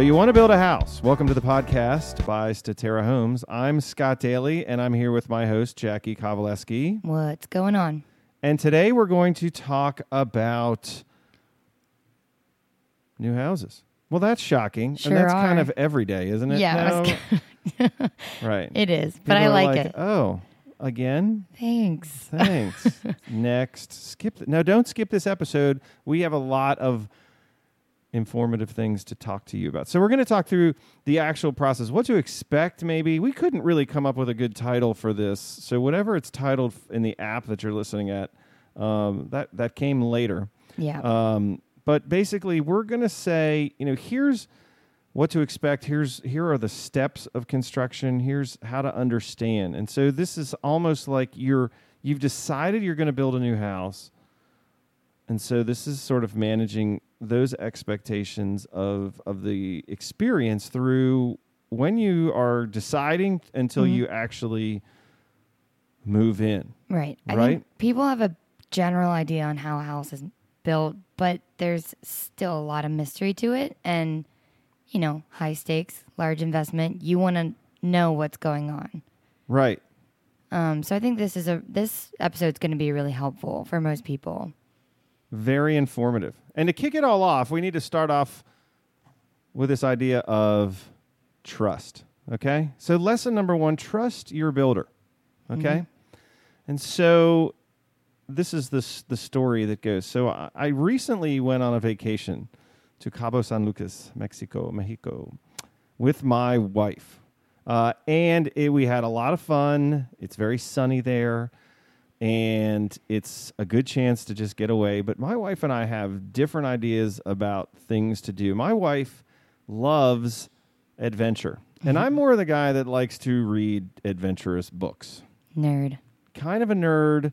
So, you want to build a house? Welcome to the podcast by Statera Homes. I'm Scott Daly, and I'm here with my host, Jackie Kovaleski. What's going on? And today we're going to talk about new houses. Well, that's shocking. Sure and that's kind of every day, isn't it? yeah, was right. it is, People but I are like, it. Oh, again? Thanks. Thanks. Next. Skip. Th- no, don't skip this episode. We have a lot of informative things to talk to you about. So we're going to talk through the actual process, what to expect maybe. We couldn't really come up with a good title for this. So whatever it's titled in the app that you're listening at, um, that that came later. Yeah. Um, but basically, we're going to say, you know, here's what to expect. Here's here are the steps of construction. Here's how to understand. And so this is almost like you're you've decided you're going to build a new house. And so this is sort of managing those expectations of of the experience through when you are deciding until Mhm. you actually move in. right. I right? think people have a general idea on how a house is built, but there's still a lot of mystery to it. And, you know, high stakes, large investment. You want to know what's going on. Right. Um, so I think this is a this episode's going to be really helpful for most people. Very informative. And to kick it all off, we need to start off with this idea of trust. Okay? So, lesson number one trust your builder. Okay? And so, this is the, the story that goes. So, I, I recently went on a vacation to Cabo San Lucas, Mexico, Mexico, with my wife. Uh, and it, we had a lot of fun. It's very sunny there and it's a good chance to just get away. But my wife and I have different ideas about things to do. My wife loves adventure, and I'm more the guy that likes to read adventurous books. Nerd. Kind of a nerd,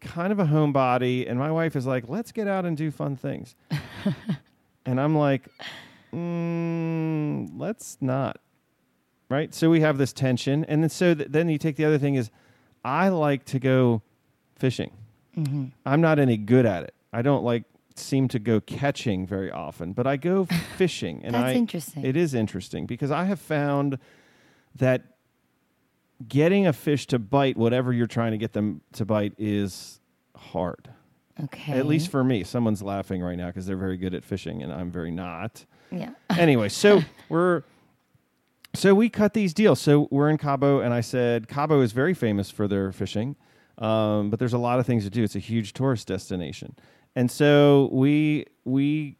kind of a homebody, and my wife is like, "Let's get out and do fun things," and I'm like, mm, "Let's not." Right. So we have this tension, and then so th- then you take the other thing is, I like to go fishing. hmm I'm not any good at it. I don't like seem to go catching very often, but I go fishing, and That's I interesting. it is interesting because I have found that getting a fish to bite whatever you're trying to get them to bite is hard. okay. At least for me. Someone's laughing right now because they're very good at fishing, and I'm very not. yeah. anyway, so we're so we cut these deals. So we're in Cabo, and I said Cabo is very famous for their fishing, um, but there's a lot of things to do. It's a huge tourist destination, and so we we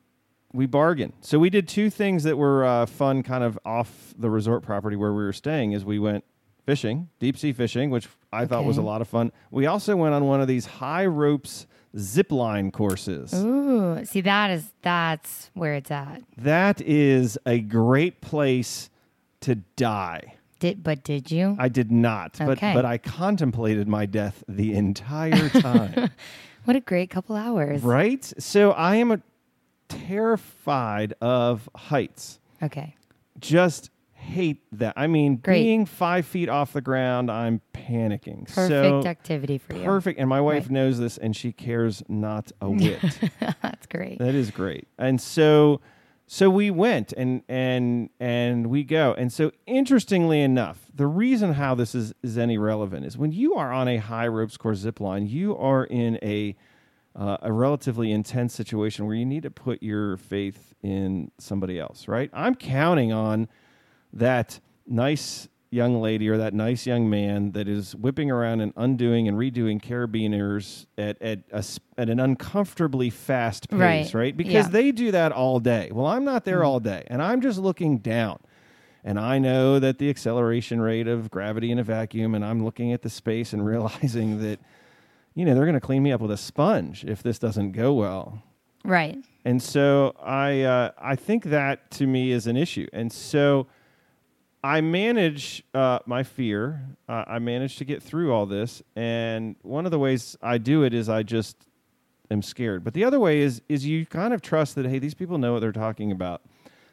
we bargained. So we did two things that were uh, fun, kind of off the resort property where we were staying. Is we went fishing, deep sea fishing, which I thought was a lot of fun. We also went on one of these high ropes zip line courses. Ooh, see that is that's where it's at. That is a great place to die. Did but did you? I did not, but Okay. but I contemplated my death the entire time. what a great couple hours. right? So I am a, terrified of heights. Okay. Just hate that. I mean, Great. being five feet off the ground, I'm panicking. Perfect so activity for you. perfect. And my wife Right. knows this, and she cares not a whit. That's great. That is great. And so so we went and and and we go. And so interestingly enough, the reason how this is is any relevant is when you are on a high ropes course zip line, you are in a uh, a relatively intense situation where you need to put your faith in somebody else, right? I'm counting on that nice young lady or that nice young man that is whipping around and undoing and redoing carabiners at at a, at an uncomfortably fast pace, Right. right? Because Yeah. They do that all day. Well, I'm not there all day, and I'm just looking down. And I know that the acceleration rate of gravity in a vacuum, and I'm looking at the space and realizing that, you know, they're going to clean me up with a sponge if this doesn't go well. Right. And so I uh, I think that to me is an issue. And so I manage uh, my fear. Uh, I manage to get through all this. And one of the ways I do it is I just am scared. But the other way is is you kind of trust that hey, these people know what they're talking about.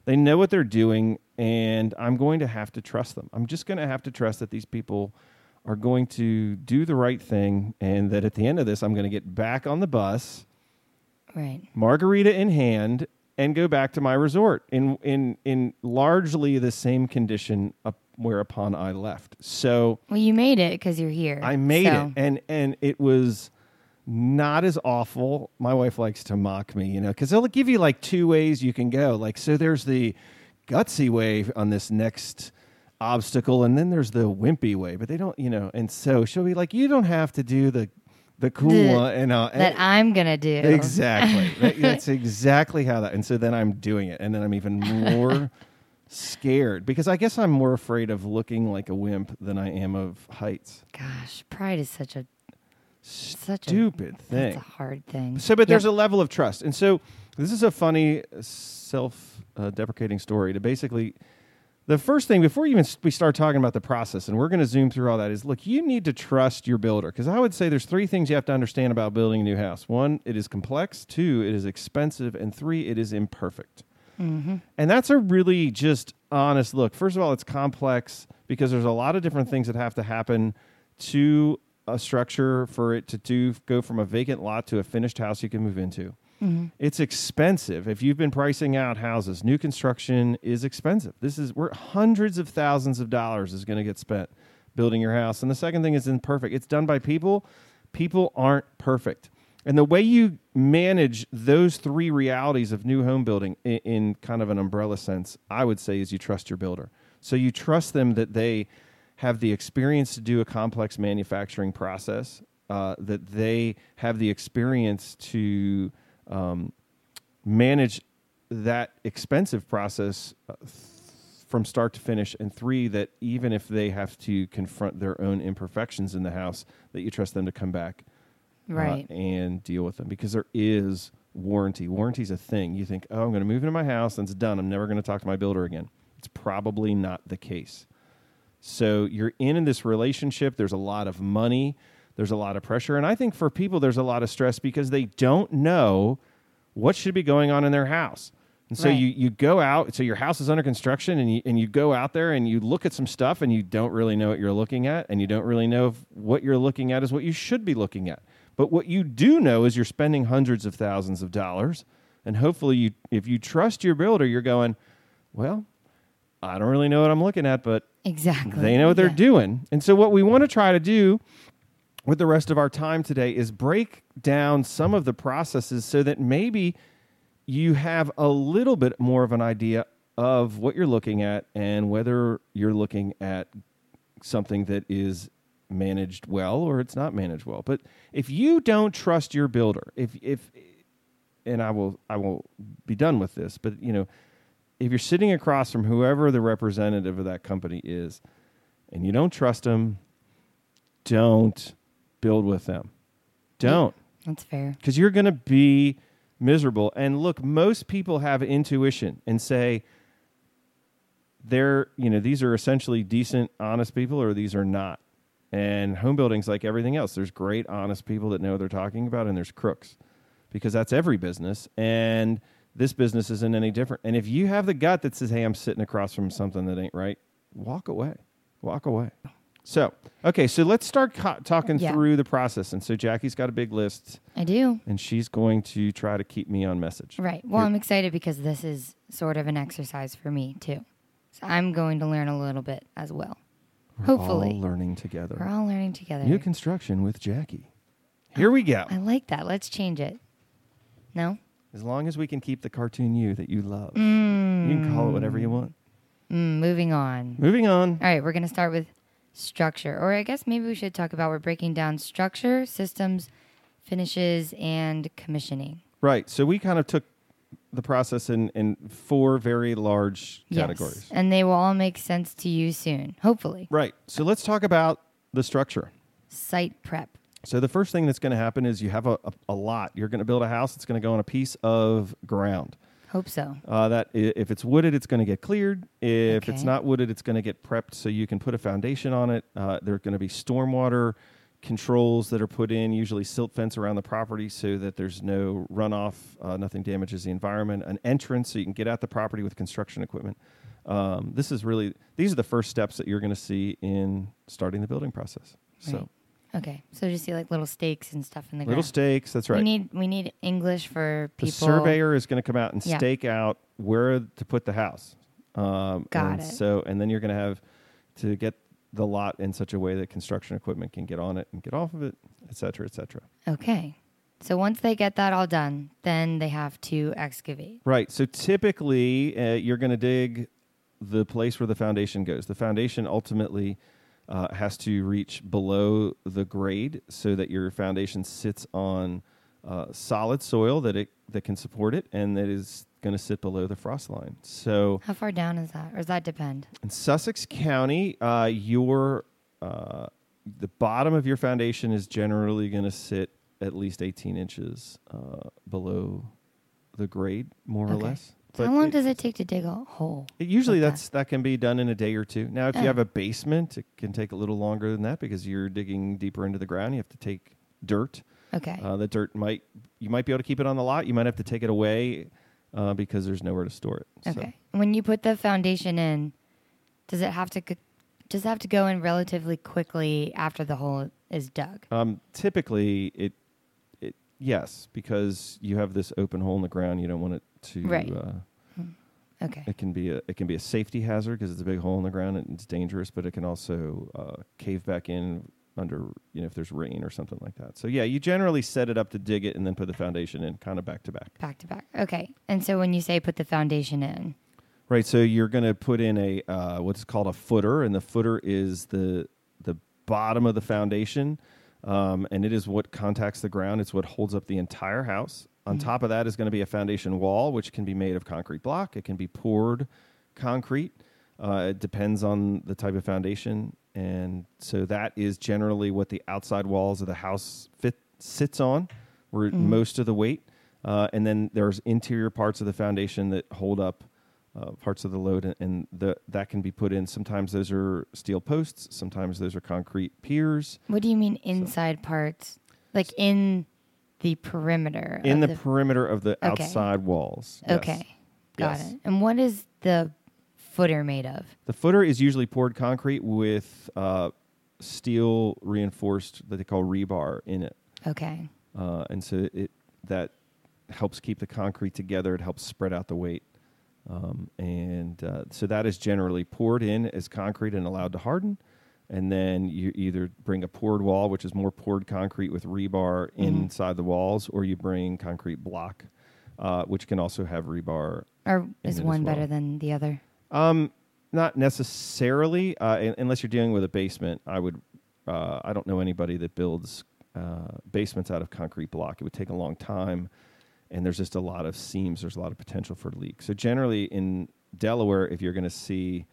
They know what they're doing, and I'm going to have to trust them. I'm just going to have to trust that these people are going to do the right thing, and that at the end of this, I'm going to get back on the bus Right. margarita in hand, and go back to my resort in in in largely the same condition up whereupon I left. So Well, you made it because you're here. I made so- it, and and it was not as awful. My wife likes to mock me, you know, because they'll give you like two ways you can go. Like, so there's the gutsy way on this next obstacle, and then there's the wimpy way. But they don't, you know. And so she'll be like, "You don't have to do the the cool The- one," and uh, that I'm gonna do. exactly. That- that's exactly how that. And so then I'm doing it, and then I'm even more scared because I guess I'm more afraid of looking like a wimp than I am of heights. Gosh, pride is such a such Stupid a thing. That's a hard thing. So, but there's a level of trust, and so this is a funny self-deprecating story. To basically, the first thing before even we start talking about the process, and we're going to zoom through all that, is look, you need to trust your builder because I would say there's three things you have to understand about building a new house. One, it is complex. Two, it is expensive, and three, it is imperfect. Mm-hmm. And that's a really just honest look. First of all, it's complex because there's a lot of different things that have to happen to a structure for it to do go from a vacant lot to a finished house you can move into. It's expensive. If you've been pricing out houses, new construction is expensive. This is where hundreds of thousands of dollars is going to get spent building your house. And the second thing is imperfect. It's done by people. People aren't perfect. And the way you manage those three realities of new home building in, in kind of an umbrella sense, I would say, is you trust your builder. So you trust them that they have the experience to do a complex manufacturing process, uh, that they have the experience to um, manage that expensive process uh, th- from start to finish, and three, that even if they have to confront their own imperfections in the house, that you trust them to come back uh, right. and deal with them because there is warranty. Warranty's a thing. You think, oh, I'm going to move into my house and it's done. I'm never going to talk to my builder again. It's probably not the case. So you're in, in this relationship. There's a lot of money. There's a lot of pressure. And I think for people, there's a lot of stress because they don't know what should be going on in their house. And so Right. you, you go out, so your house is under construction, and you, and you go out there and you look at some stuff, and you don't really know what you're looking at, and you don't really know if what you're looking at is what you should be looking at. But what you do know is you're spending hundreds of thousands of dollars, and hopefully, you, if you trust your builder, you're going, well, I don't really know what I'm looking at, but Exactly. they know what they're Yeah. doing. And so, what we want to try to do with the rest of our time today is break down some of the processes so that maybe you have a little bit more of an idea of what you're looking at and whether you're looking at something that is managed well or it's not managed well. But if you don't trust your builder, if if and I will I will be done with this, but you know, if you're sitting across from whoever the representative of that company is and you don't trust them, don't build with them. Don't That's fair. because you're going to be miserable. And look, most people have intuition and say they're, you know, these are essentially decent, honest people or these are not. And home building's like everything else. There's great, honest people that know what they're talking about, and there's crooks because that's every business. And this business isn't any different. And if you have the gut that says, hey, I'm sitting across from something that ain't right, walk away. Walk away. So, okay, so let's start co- talking Yeah. through the process. And so Jackie's got a big list I do. and she's going to try to keep me on message. Right. Well, Here- I'm excited because this is sort of an exercise for me too. So I'm going to learn a little bit as well. We're Hopefully. all learning together. We're all learning together. New construction with Jackie. Here we go. I like that. Let's change it. No? As long as we can keep the cartoon you that you love, you can call it whatever you want. Mm, moving on. Moving on. All right, we're going to start with structure. Or I guess maybe we should talk about we're breaking down structure, systems, finishes, and commissioning. Right. So we kind of took the process in, in four very large Yes. categories. And they will all make sense to you soon, hopefully. Right. So let's talk about the structure. Site prep. So the first thing that's going to happen is you have a, a, a lot. You're going to build a house. It's going to go on a piece of ground. Hope so. Uh, that i- if it's wooded, it's going to get cleared. If it's Okay. not wooded, it's going to get prepped so you can put a foundation on it. Uh, there are going to be stormwater controls that are put in, usually silt fence around the property so that there's no runoff, uh, nothing damages the environment. An entrance so you can get at the property with construction equipment. Um, this is really these are the first steps that you're going to see in starting the building process. So Right. Okay, so just see like little stakes and stuff in the ground? Little ground. stakes. That's right. We need we need English for people. the surveyor is going to come out and Yeah. stake out where to put the house. Um, Got and it. So, and then you're going to have to get the lot in such a way that construction equipment can get on it and get off of it, et cetera, et cetera. Okay, so once they get that all done, then they have to excavate. Right. So typically, uh, you're going to dig the place where the foundation goes. The foundation ultimately uh, has to reach below the grade so that your foundation sits on uh, solid soil that it that can support it and that is going to sit below the frost line. So How far down is that, or does that depend? in Sussex County, uh, your uh, the bottom of your foundation is generally going to sit at least 18 inches uh, below the grade, more or Okay. Less. How long does it take to dig a hole? It, usually, like that's that can be done in a day or two. Now, if Oh. you have a basement, it can take a little longer than that because you're digging deeper into the ground. You have to take dirt. Okay. Uh, the dirt might you might be able to keep it on the lot. You might have to take it away uh, because there's nowhere to store it. So- Okay. When you put the foundation in, does it have to go, does it have to go in relatively quickly after the hole is dug? Um, typically, it, it yes, because you have this open hole in the ground. You don't want it to. Right. Uh, Okay. it can be a it can be a safety hazard because it's a big hole in the ground and it's dangerous. But it can also uh, cave back in under you know if there's rain or something like that. So yeah, you generally set it up to dig it and then put the foundation in kind of back to back. Back to back. Okay. And so when you say put the foundation in, Right. So you're going to put in a uh, what's called a footer, and the footer is the the bottom of the foundation, um, and it is what contacts the ground. It's what holds up the entire house. On top of that is going to be a foundation wall, which can be made of concrete block. It can be poured concrete. Uh, it depends on the type of foundation, and so that is generally what the outside walls of the house fit sits on, where most of the weight. Uh, and then there's interior parts of the foundation that hold up uh, parts of the load, and, and the, that can be put in. Sometimes those are steel posts. Sometimes those are concrete piers. what do you mean inside parts? Like in the perimeter. in the, of perimeter of the Okay. outside walls. Yes. Okay. Got Yes. it. And what is the footer made of? The footer is usually poured concrete with uh, steel reinforced that they call rebar in it, Okay. uh, and so it that helps keep the concrete together. It helps spread out the weight, um, and uh, so that is generally poured in as concrete and allowed to harden. And then you either bring a poured wall, which is more poured concrete with rebar inside the walls, or you bring concrete block, uh, which can also have rebar Or is one better than the other? Um, not necessarily, uh, unless you're dealing with a basement. I would. Uh, I don't know anybody that builds uh, basements out of concrete block. It would take a long time, and there's just a lot of seams. There's a lot of potential for leaks. So generally, in Delaware, if you're going to see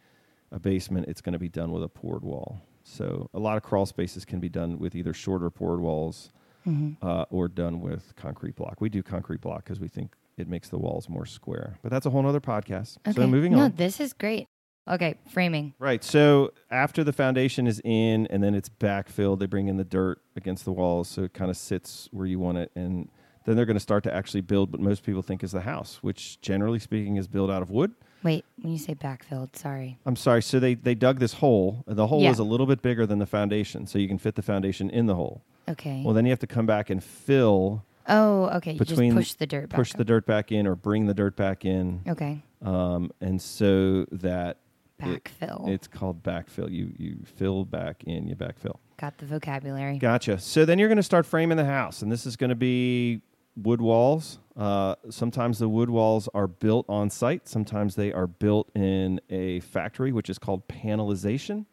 a basement, it's going to be done with a poured wall. So a lot of crawl spaces can be done with either shorter poured walls Mm-hmm. uh, or done with concrete block. We do concrete block because we think it makes the walls more square. But that's a whole other podcast. Okay. So moving no, on. No, this is great. Okay, framing. Right. So after the foundation is in and then it's backfilled, they bring in the dirt against the walls so it kind of sits where you want it. And then they're going to start to actually build what most people think is the house, which generally speaking is built out of wood. Wait, when you say backfilled, sorry. I'm sorry. So they, they dug this hole. The hole Yeah. is a little bit bigger than the foundation, so you can fit the foundation in the hole. Okay. Well, then you have to come back and fill, oh, okay. You just between- push the dirt back. push the dirt back in or bring the dirt back in. Okay. Um, and so that it- Backfill. it's called backfill. You, you fill back in, you backfill. Got the vocabulary. Gotcha. So then you're going to start framing the house, and this is going to be wood walls. Uh, sometimes the wood walls are built on site. Sometimes they are built in a factory, which is called panelization.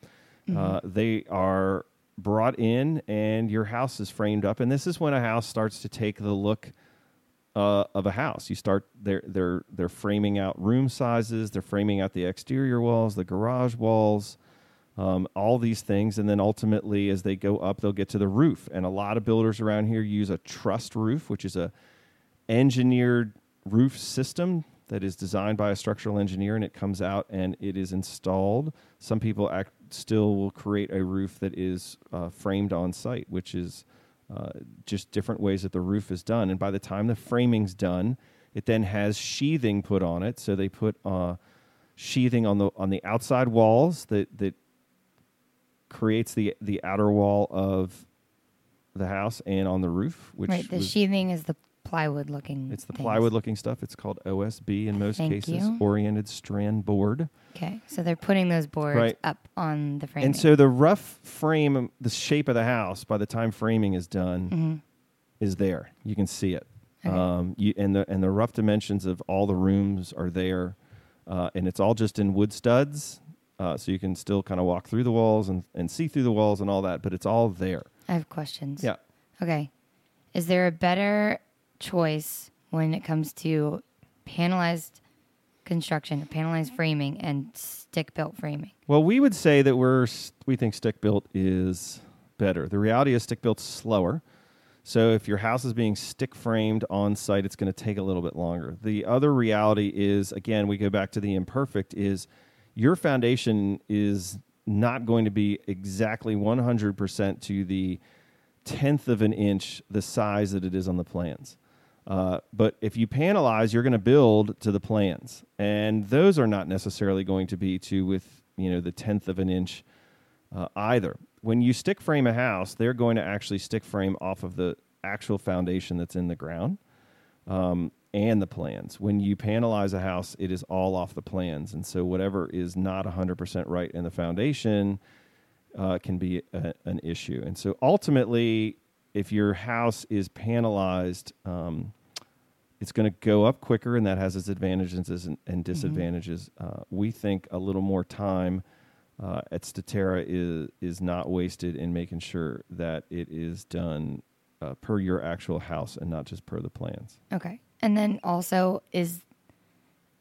Uh, they are brought in, and your house is framed up. And this is when a house starts to take the look uh, of a house. You start they're they're they're framing out room sizes. They're framing out the exterior walls, the garage walls um, all these things, and then ultimately, as they go up, they'll get to the roof. And a lot of builders around here use a truss roof, which is a engineered roof system that is designed by a structural engineer, and it comes out and it is installed. Some people act, still will create a roof that is uh, framed on site, which is uh, just different ways that the roof is done. And by the time the framing's done, it then has sheathing put on it. So they put uh, sheathing on the on the outside walls that that creates the the outer wall of the house and on the roof, which right. The was- sheathing is the plywood looking. it's the things. plywood looking stuff. It's called OSB in most Thank cases, you. oriented strand board. Okay, so they're putting those boards Right. up on the frame. And so the rough frame, the shape of the house, by the time framing is done, Mhm. is there. You can see it. Okay. Um, you, and the and the rough dimensions of all the rooms are there, uh, and it's all just in wood studs, uh, so you can still kind of walk through the walls and, and see through the walls and all that. But it's all there. I have questions. Yeah. Okay. Is there a better choice when it comes to panelized construction, panelized framing, and stick built framing? Well, we would say that we're we think stick built is better. The reality is stick built's slower. So if your house is being stick framed on site, it's going to take a little bit longer. The other reality is again, we go back to the imperfect is your foundation is not going to be exactly 100% to the tenth of an inch the size that it is on the plans. Uh, but if you panelize, you're going to build to the plans, and those are not necessarily going to be to with you know the tenth of an inch uh, either. When you stick frame a house, they're going to actually stick frame off of the actual foundation that's in the ground um, and the plans. When you panelize a house, it is all off the plans, and so whatever is not 100% right in the foundation uh, can be a, an issue. And so ultimately, if your house is panelized, um, it's going to go up quicker, and that has its advantages and, and disadvantages. Uh, we think a little more time uh, at Statera is is not wasted in making sure that it is done uh, per your actual house and not just per the plans. Okay. And then also is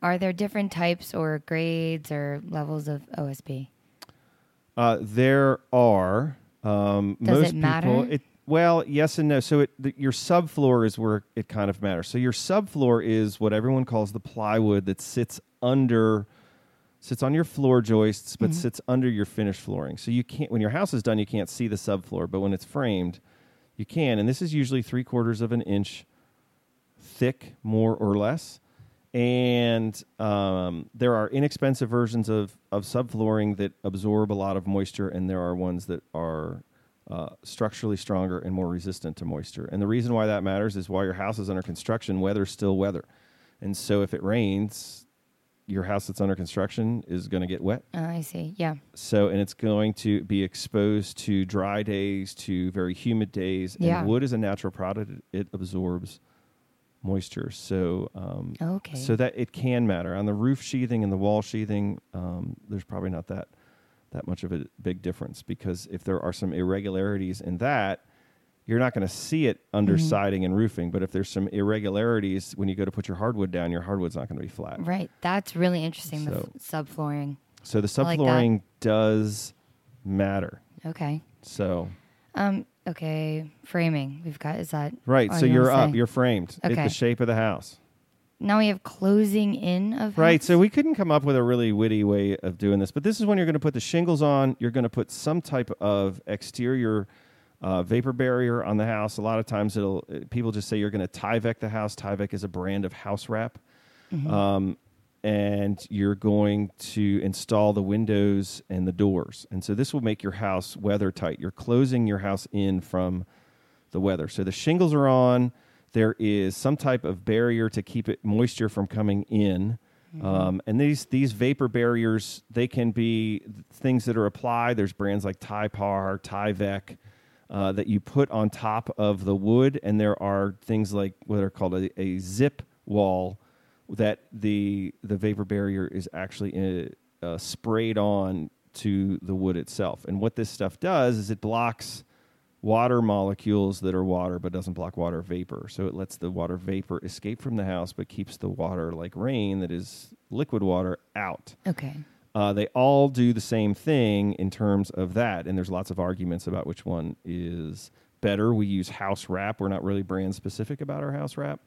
are there different types or grades or levels of OSB? Uh, there are um, Does most it matter? people. It well, yes and no. So it, the, your subfloor is where it kind of matters. So your subfloor is what everyone calls the plywood that sits under, sits on your floor joists, but sits under your finished flooring. So you can't when your house is done, you can't see the subfloor, but when it's framed, you can. And this is usually three quarters of an inch thick, more or less. And um, there are inexpensive versions of, of subflooring that absorb a lot of moisture, and there are ones that are uh, structurally stronger and more resistant to moisture. And the reason why that matters is while your house is under construction, weather's still weather. And so if it rains, your house that's under construction is going to get wet. Uh, I see. Yeah. So, and it's going to be exposed to dry days, to very humid days. And Yeah. wood is a natural product; it absorbs moisture. So, um, Okay. so that it can matter on the roof sheathing and the wall sheathing. Um, there's probably not that that much of a big difference because if there are some irregularities in that, you're not going to see it under Mm-hmm. siding and roofing. But if there's some irregularities when you go to put your hardwood down, your hardwood's not going to be flat. Right. That's really interesting. The So- f- subflooring. So the I like subflooring does matter. Okay. So Um. Okay. Framing. We've got. Is that right, so you you're up, say? you're framed. It's Okay. the shape of the house. now we have closing in of Right. house? So we couldn't come up with a really witty way of doing this, but this is when you're going to put the shingles on. You're going to put some type of exterior uh, vapor barrier on the house. A lot of times, it'll uh, people just say you're going to Tyvek the house. Tyvek is a brand of house wrap, um, and you're going to install the windows and the doors. And so this will make your house weather tight. You're closing your house in from the weather. So the shingles are on. There is some type of barrier to keep it moisture from coming in. Um, and these these vapor barriers they can be things that are applied. There's brands like Typar, Tyvek uh, that you put on top of the wood, and there are things like what are called a, a zip wall that the the vapor barrier is actually uh, uh, sprayed on to the wood itself. And what this stuff does is it blocks water molecules that are water but doesn't block water vapor. So it lets the water vapor escape from the house but keeps the water like rain that is liquid water out. Okay. Uh, they all do the same thing in terms of that, and there's lots of arguments about which one is better. We use house wrap. We're not really brand specific about our house wrap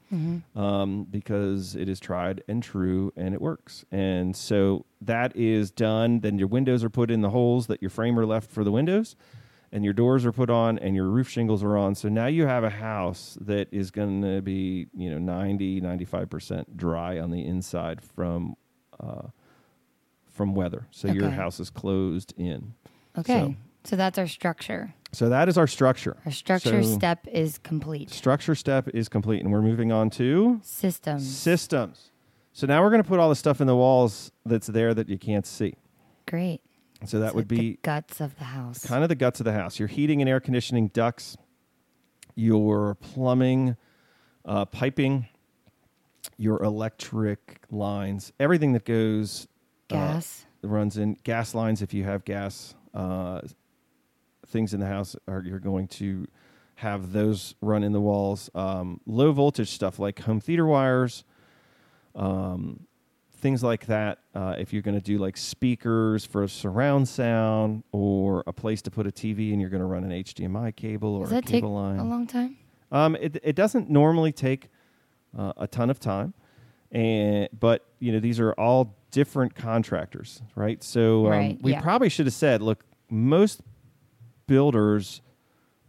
um, because it is tried and true and it works. And so that is done. Then your windows are put in the holes that your framer left for the windows, and your doors are put on, and your roof shingles are on. So now you have a house that is going to be you know 90, 95 percent dry on the inside from. Uh, from weather, so your house is closed in. Okay. So- So, that's our structure. So that is our structure. Our structure So- step is complete. Structure step is complete, and we're moving on to Systems. systems. So now we're going to put all the stuff in the walls that's there that you can't see. Great. So that So would the be guts of the house. kind of the guts of the house. Your heating and air conditioning ducts, your plumbing, uh, piping, your electric lines, everything that goes uh, Gas. runs in gas lines. If you have gas, uh, things in the house are you're going to have those run in the walls. Um, low voltage stuff like home theater wires, um, things like that. Uh, if you're going to do like speakers for surround sound or a place to put a TV and you're going to run an HDMI cable or Does a that take cable line. a long time? Um, it, it doesn't normally take uh, a ton of time, and but you know these are all different contractors, right? So um, Right, we yeah. probably should have said, look, most builders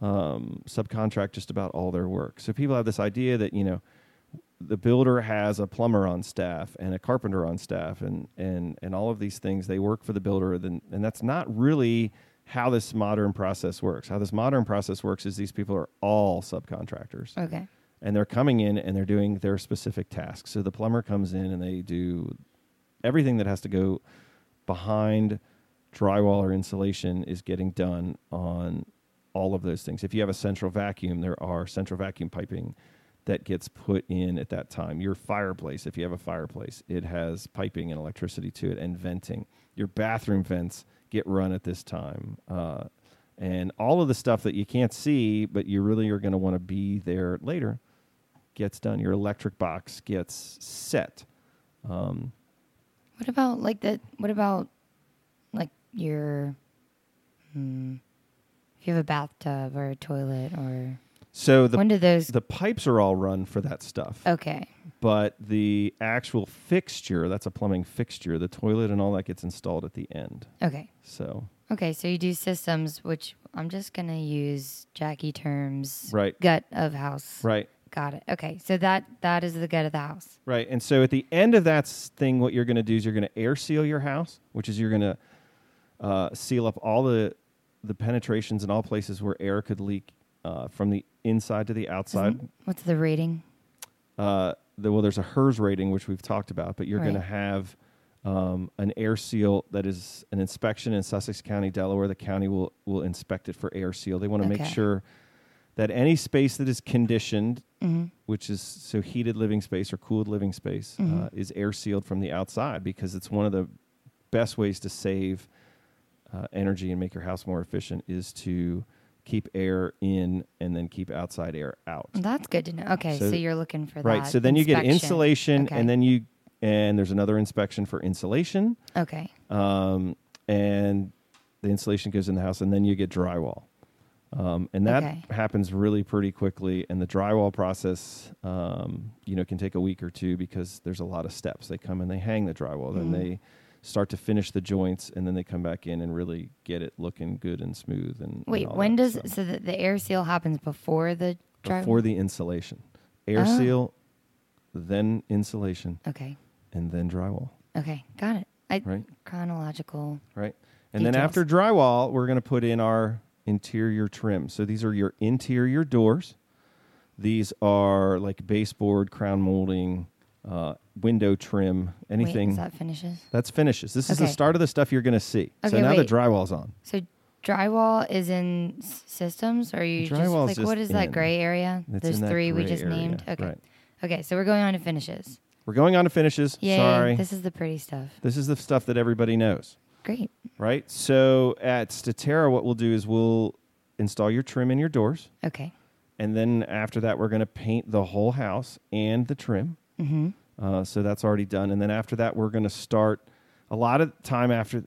um, subcontract just about all their work. So people have this idea that you know the builder has a plumber on staff and a carpenter on staff and and and all of these things they work for the builder then and that's not really how this modern process works how this modern process works is these people are all subcontractors Okay. and they're coming in and they're doing their specific tasks so the plumber comes in and they do everything that has to go behind drywall or insulation is getting done on all of those things if you have a central vacuum there are central vacuum piping that gets put in at that time. Your fireplace, if you have a fireplace, it has piping and electricity to it and venting. Your bathroom vents get run at this time. Uh, and all of the stuff that you can't see, but you really are going to want to be there later, gets done. Your electric box gets set. Um, What about like the? What about your? Hmm, if you have a bathtub or a toilet or so the when do those? the pipes are all run for that stuff, okay. but the actual fixture, that's a plumbing fixture, the toilet and all that gets installed at the end. Okay. So Okay. So you do systems, which I'm just gonna use Jackie terms. Right. Gut of house. right. Got it. Okay. So that that is the gut of the house. Right. And so at the end of that s- thing, what you're going to do is you're going to air seal your house, which is you're going to uh, seal up all the the penetrations in all places where air could leak uh, from the inside to the outside. Isn't- What's the rating? Uh, the, well, there's a HERS rating, which we've talked about, but you're going to have um, an air seal that is an inspection in Sussex County, Delaware. The county will will inspect it for air seal. They want to make sure that any space that is conditioned hmm which is so heated living space or cooled living space, uh, Mhm. is air sealed from the outside because it's one of the best ways to save uh, energy and make your house more efficient is to keep air in and then keep outside air out. That's good to know. Okay. So- So, you're looking for Right. that. Right. So then you get insulation, Okay. and then you and there's another inspection for insulation, Okay. um, and the insulation goes in the house, and then you get drywall. Um, and that Okay. happens really pretty quickly. And the drywall process, um, you know, can take a week or two because there's a lot of steps. They come and they hang the drywall, then Mhm. they start to finish the joints, and then they come back in and really get it looking good and smooth. And and Wait, all when that does stuff. so the, the air seal happens before the dry? before the insulation, air Oh. seal, then insulation, Okay. and then drywall. Okay. Got it. I Right. chronological. right? And then after drywall, we're going to put in our interior trim. So these are your interior doors. These are like baseboard, crown molding, uh, window trim, anything. Wait, is that finishes? That's finishes. This is the Okay. start of the stuff you're going to see. so Okay, now the wait. drywall's on. So drywall is in s- systems, or are you just Drywall's like just what is in. that gray area? It's There's in that three we gray just area. named. Okay. Right. Okay. So we're going on to finishes. We're going on to finishes. Yay! Sorry. This is the pretty stuff. this is the stuff that everybody knows. Great. Right? So at Statera, what we'll do is we'll install your trim in your doors. Okay. And then after that, we're going to paint the whole house and the trim. Mm-hmm. Uh, so that's already done. And then after that, we're going to start a lot of time after,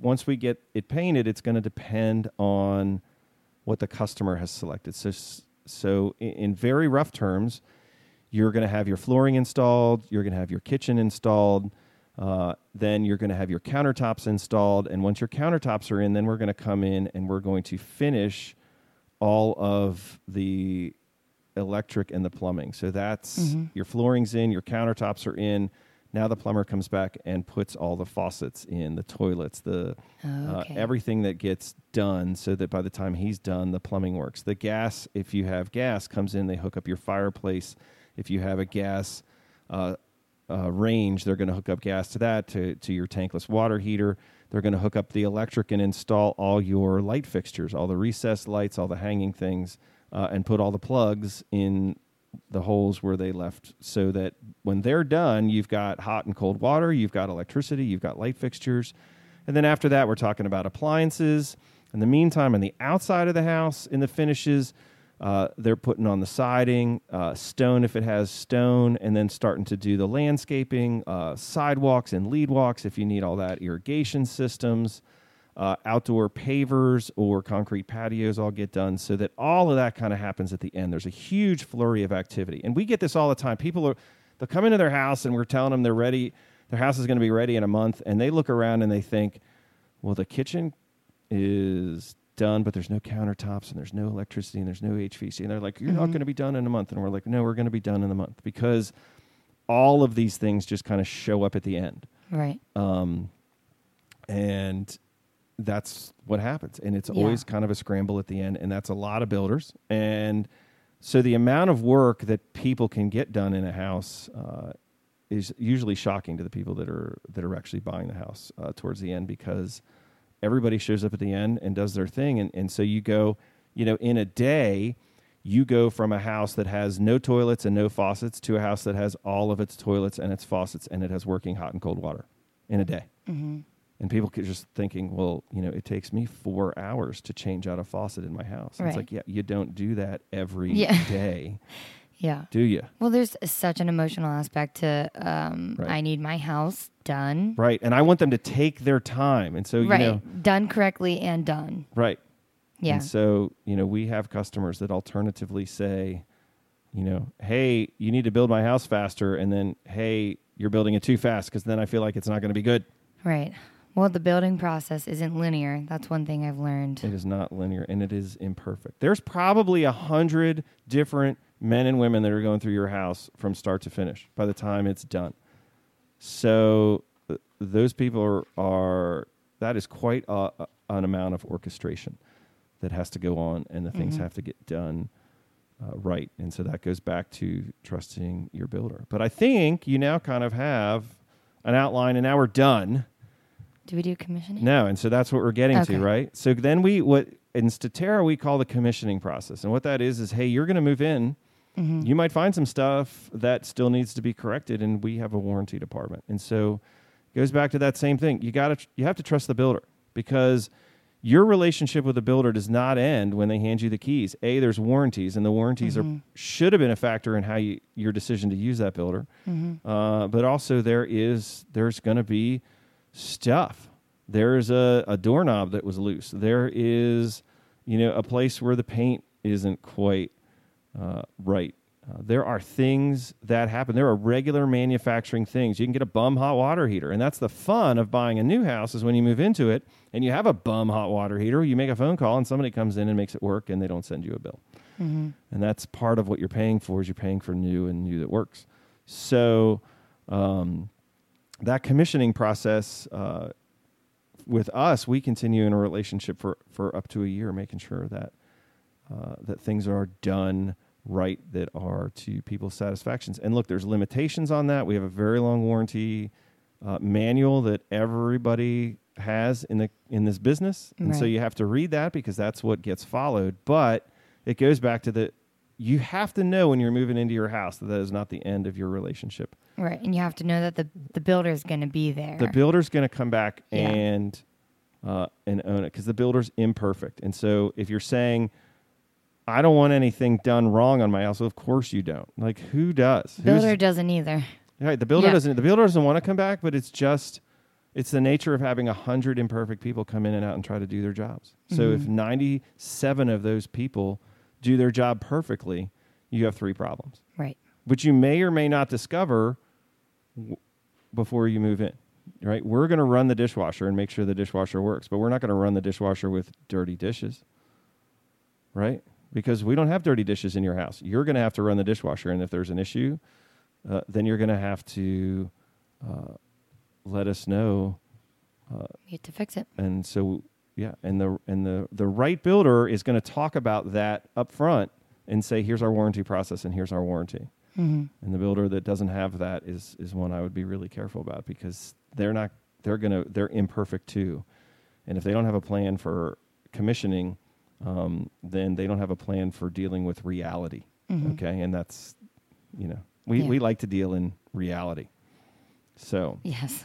once we get it painted, it's going to depend on what the customer has selected. So, so in, very rough terms, you're going to have your flooring installed, you're going to have your kitchen installed, uh, then you're going to have your countertops installed. And once your countertops are in, then we're going to come in and we're going to finish all of the electric and the plumbing. So that's Mhm. your flooring's in, your countertops are in. Now the plumber comes back and puts all the faucets in, the toilets, the Oh, okay. uh, everything that gets done, so that by the time he's done, the plumbing works. The gas, if you have gas, comes in. They hook up your fireplace. If you have a gas uh, uh, range, they're going to hook up gas to that to to your tankless water heater. They're going to hook up the electric and install all your light fixtures, all the recessed lights, all the hanging things, uh, and put all the plugs in the holes where they left so that when they're done, you've got hot and cold water, you've got electricity, you've got light fixtures. And then after that, we're talking about appliances. In the meantime, on the outside of the house, in the finishes, uh, they're putting on the siding, uh, stone if it has stone, and then starting to do the landscaping, uh, sidewalks and lead walks if you need all that, irrigation systems, uh, outdoor pavers or concrete patios all get done so that all of that kind of happens at the end. There's a huge flurry of activity. And we get this all the time. People are, they'll come into their house and we're telling them they're ready, their house is going to be ready in a month, and they look around and they think, well, the kitchen is done, but there's no countertops and there's no electricity and there's no HVAC. And they're like, you're not Mhm. going to be done in a month. And we're like, no, we're going to be done in a month because all of these things just kind of show up at the end. right. Um, and that's what happens. And it's Yeah. always kind of a scramble at the end. And that's a lot of builders. And so the amount of work that people can get done in a house uh, is usually shocking to the people that are that are actually buying the house uh, towards the end because everybody shows up at the end and does their thing. And, and so you go, you know, in a day, you go from a house that has no toilets and no faucets to a house that has all of its toilets and its faucets and it has working hot and cold water in a day. hmm And people could just thinking, well, you know, it takes me four hours to change out a faucet in my house. And It's like, yeah, you don't do that every day, Yeah. Yeah. do you? Well, there's such an emotional aspect to um, Right. I need my house done. Right. And I want them to take their time. And so, you right. know, Done correctly and done. right. Yeah. And so, you know, we have customers that alternatively say, you know, hey, you need to build my house faster. And then, hey, you're building it too fast because then I feel like it's not going to be good. Right. Well, the building process isn't linear. That's one thing I've learned. It is not linear and it is imperfect. There's probably a hundred different men and women that are going through your house from start to finish by the time it's done. So th- those people are, are that is quite a, a- an amount of orchestration that has to go on, and the things Mhm. have to get done uh, right. And so that goes back to trusting your builder. But I think you now kind of have an outline, and now we're done. Do we do commissioning? No, and so that's what we're getting Okay. to, right? So then we what in Statera we call the commissioning process, and what that is is, hey, you're going to move in. Mhm. You might find some stuff that still needs to be corrected, and we have a warranty department, and so it goes back to that same thing. You got to you have to trust the builder because your relationship with the builder does not end when they hand you the keys. A, there's warranties, and the warranties are Mhm. should have been a factor in how you your decision to use that builder. Mhm. Uh, but also there is there's going to be stuff. There's a, a doorknob that was loose. There is you know a place where the paint isn't quite uh, right. Uh, there are things that happen. There are regular manufacturing things. You can get a bum hot water heater, and that's the fun of buying a new house is when you move into it and you have a bum hot water heater. You make a phone call and somebody comes in and makes it work, and they don't send you a bill Mhm. and that's part of what you're paying for is you're paying for new and new that works so um, that commissioning process uh, with us we continue in a relationship for, for up to a year making sure that uh, that things are done right that are to people's satisfactions. And look there's limitations on that. We have a very long warranty uh, manual that everybody has in the in this business. And so you have to read that because that's what gets followed. But it goes back to the you have to know when you're moving into your house that that is not the end of your relationship Right. And you have to know that the the builder is going to be there. the builder's going to come back Yeah. and uh, and own it because the builder's imperfect and so if you're saying i don't want anything done wrong on my house well, of course you don't like who does Who's- builder doesn't either. Right, the builder Yeah. doesn't. The builder doesn't want to come back, but it's just, it's the nature of having a hundred imperfect people come in and out and try to do their jobs. So if Mhm. ninety-seven of those people do their job perfectly, you have three problems, Right. which you may or may not discover w- before you move in. Right, we're going to run the dishwasher and make sure the dishwasher works, but we're not going to run the dishwasher with dirty dishes. Right, because we don't have dirty dishes in your house. You're going to have to run the dishwasher, and if there's an issue, uh, then you're going to have to uh, let us know. You have to fix it. And so, yeah, and the and the the right builder is going to talk about that up front and say, here's our warranty process and here's our warranty. hmm And the builder that doesn't have that is is one I would be really careful about because they're not they're gonna they're imperfect too, and if they don't have a plan for commissioning, um, then they don't have a plan for dealing with reality. Mhm. Okay, and that's you know we Yeah. we like to deal in reality. So Yes.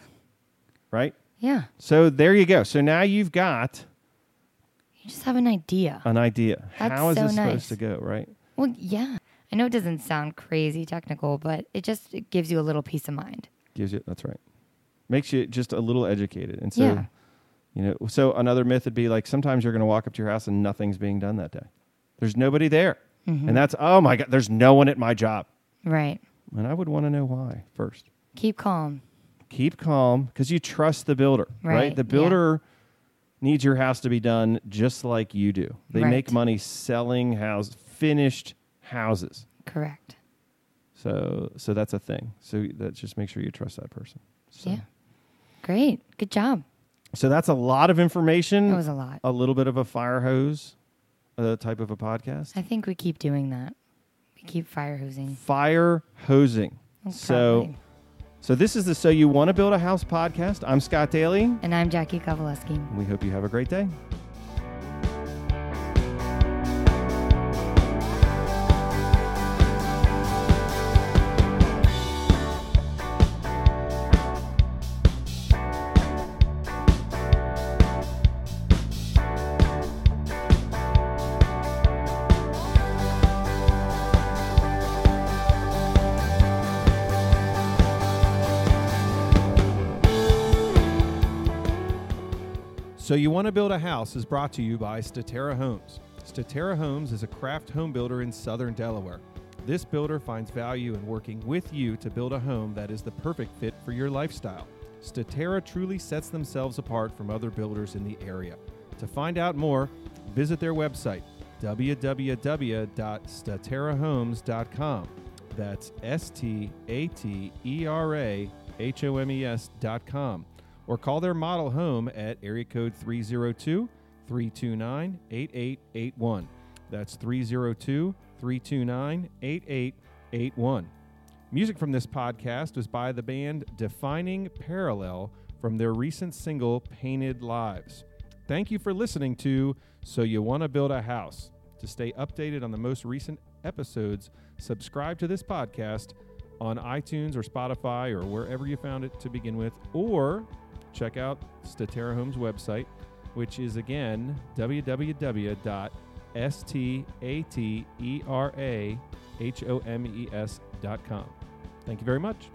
right, Yeah. so there you go. So now you've got You just have an idea. an idea. That's How is so this nice. supposed to go? Right. Well, yeah. I know it doesn't sound crazy technical, but it just it gives you a little peace of mind. Gives you that's right. Makes you just a little educated, and so. yeah. You know, so another myth would be like sometimes you're going to walk up to your house and nothing's being done that day. There's nobody there. Mhm. And that's, oh my God, there's no one at my job. Right. And I would want to know why first. Keep calm. Keep calm because you trust the builder, right? Right, The yeah. builder needs your house to be done just like you do. They make money selling house finished houses. Correct. So so that's a thing. So that just make sure you trust that person. So, Yeah. Great. Good job. So that's a lot of information. That was a lot. a little bit of a fire hose uh, type of a podcast. I think we keep doing that. We keep fire hosing. Fire hosing. So, probably. So this is the So You Want to Build a House podcast. I'm Scott Daly. And I'm Jackie Kovaleski. We hope you have a great day. So You Want to Build a House is brought to you by Statera Homes. Statera Homes is a craft home builder in southern Delaware. This builder finds value in working with you to build a home that is the perfect fit for your lifestyle. Statera truly sets themselves apart from other builders in the area. To find out more, visit their website www.staterahomes.com. That's S T A T E R A H O M E S.com or call their model home at area code 302 329 8881. That's 302 329 8881. Music from this podcast was by the band Defining Parallel from their recent single Painted Lives. Thank you for listening to So You Want to Build a House. To stay updated on the most recent episodes, subscribe to this podcast on iTunes or Spotify or wherever you found it to begin with, or check out Statera Homes website, which is again www.staterahomes.com. Thank you very much.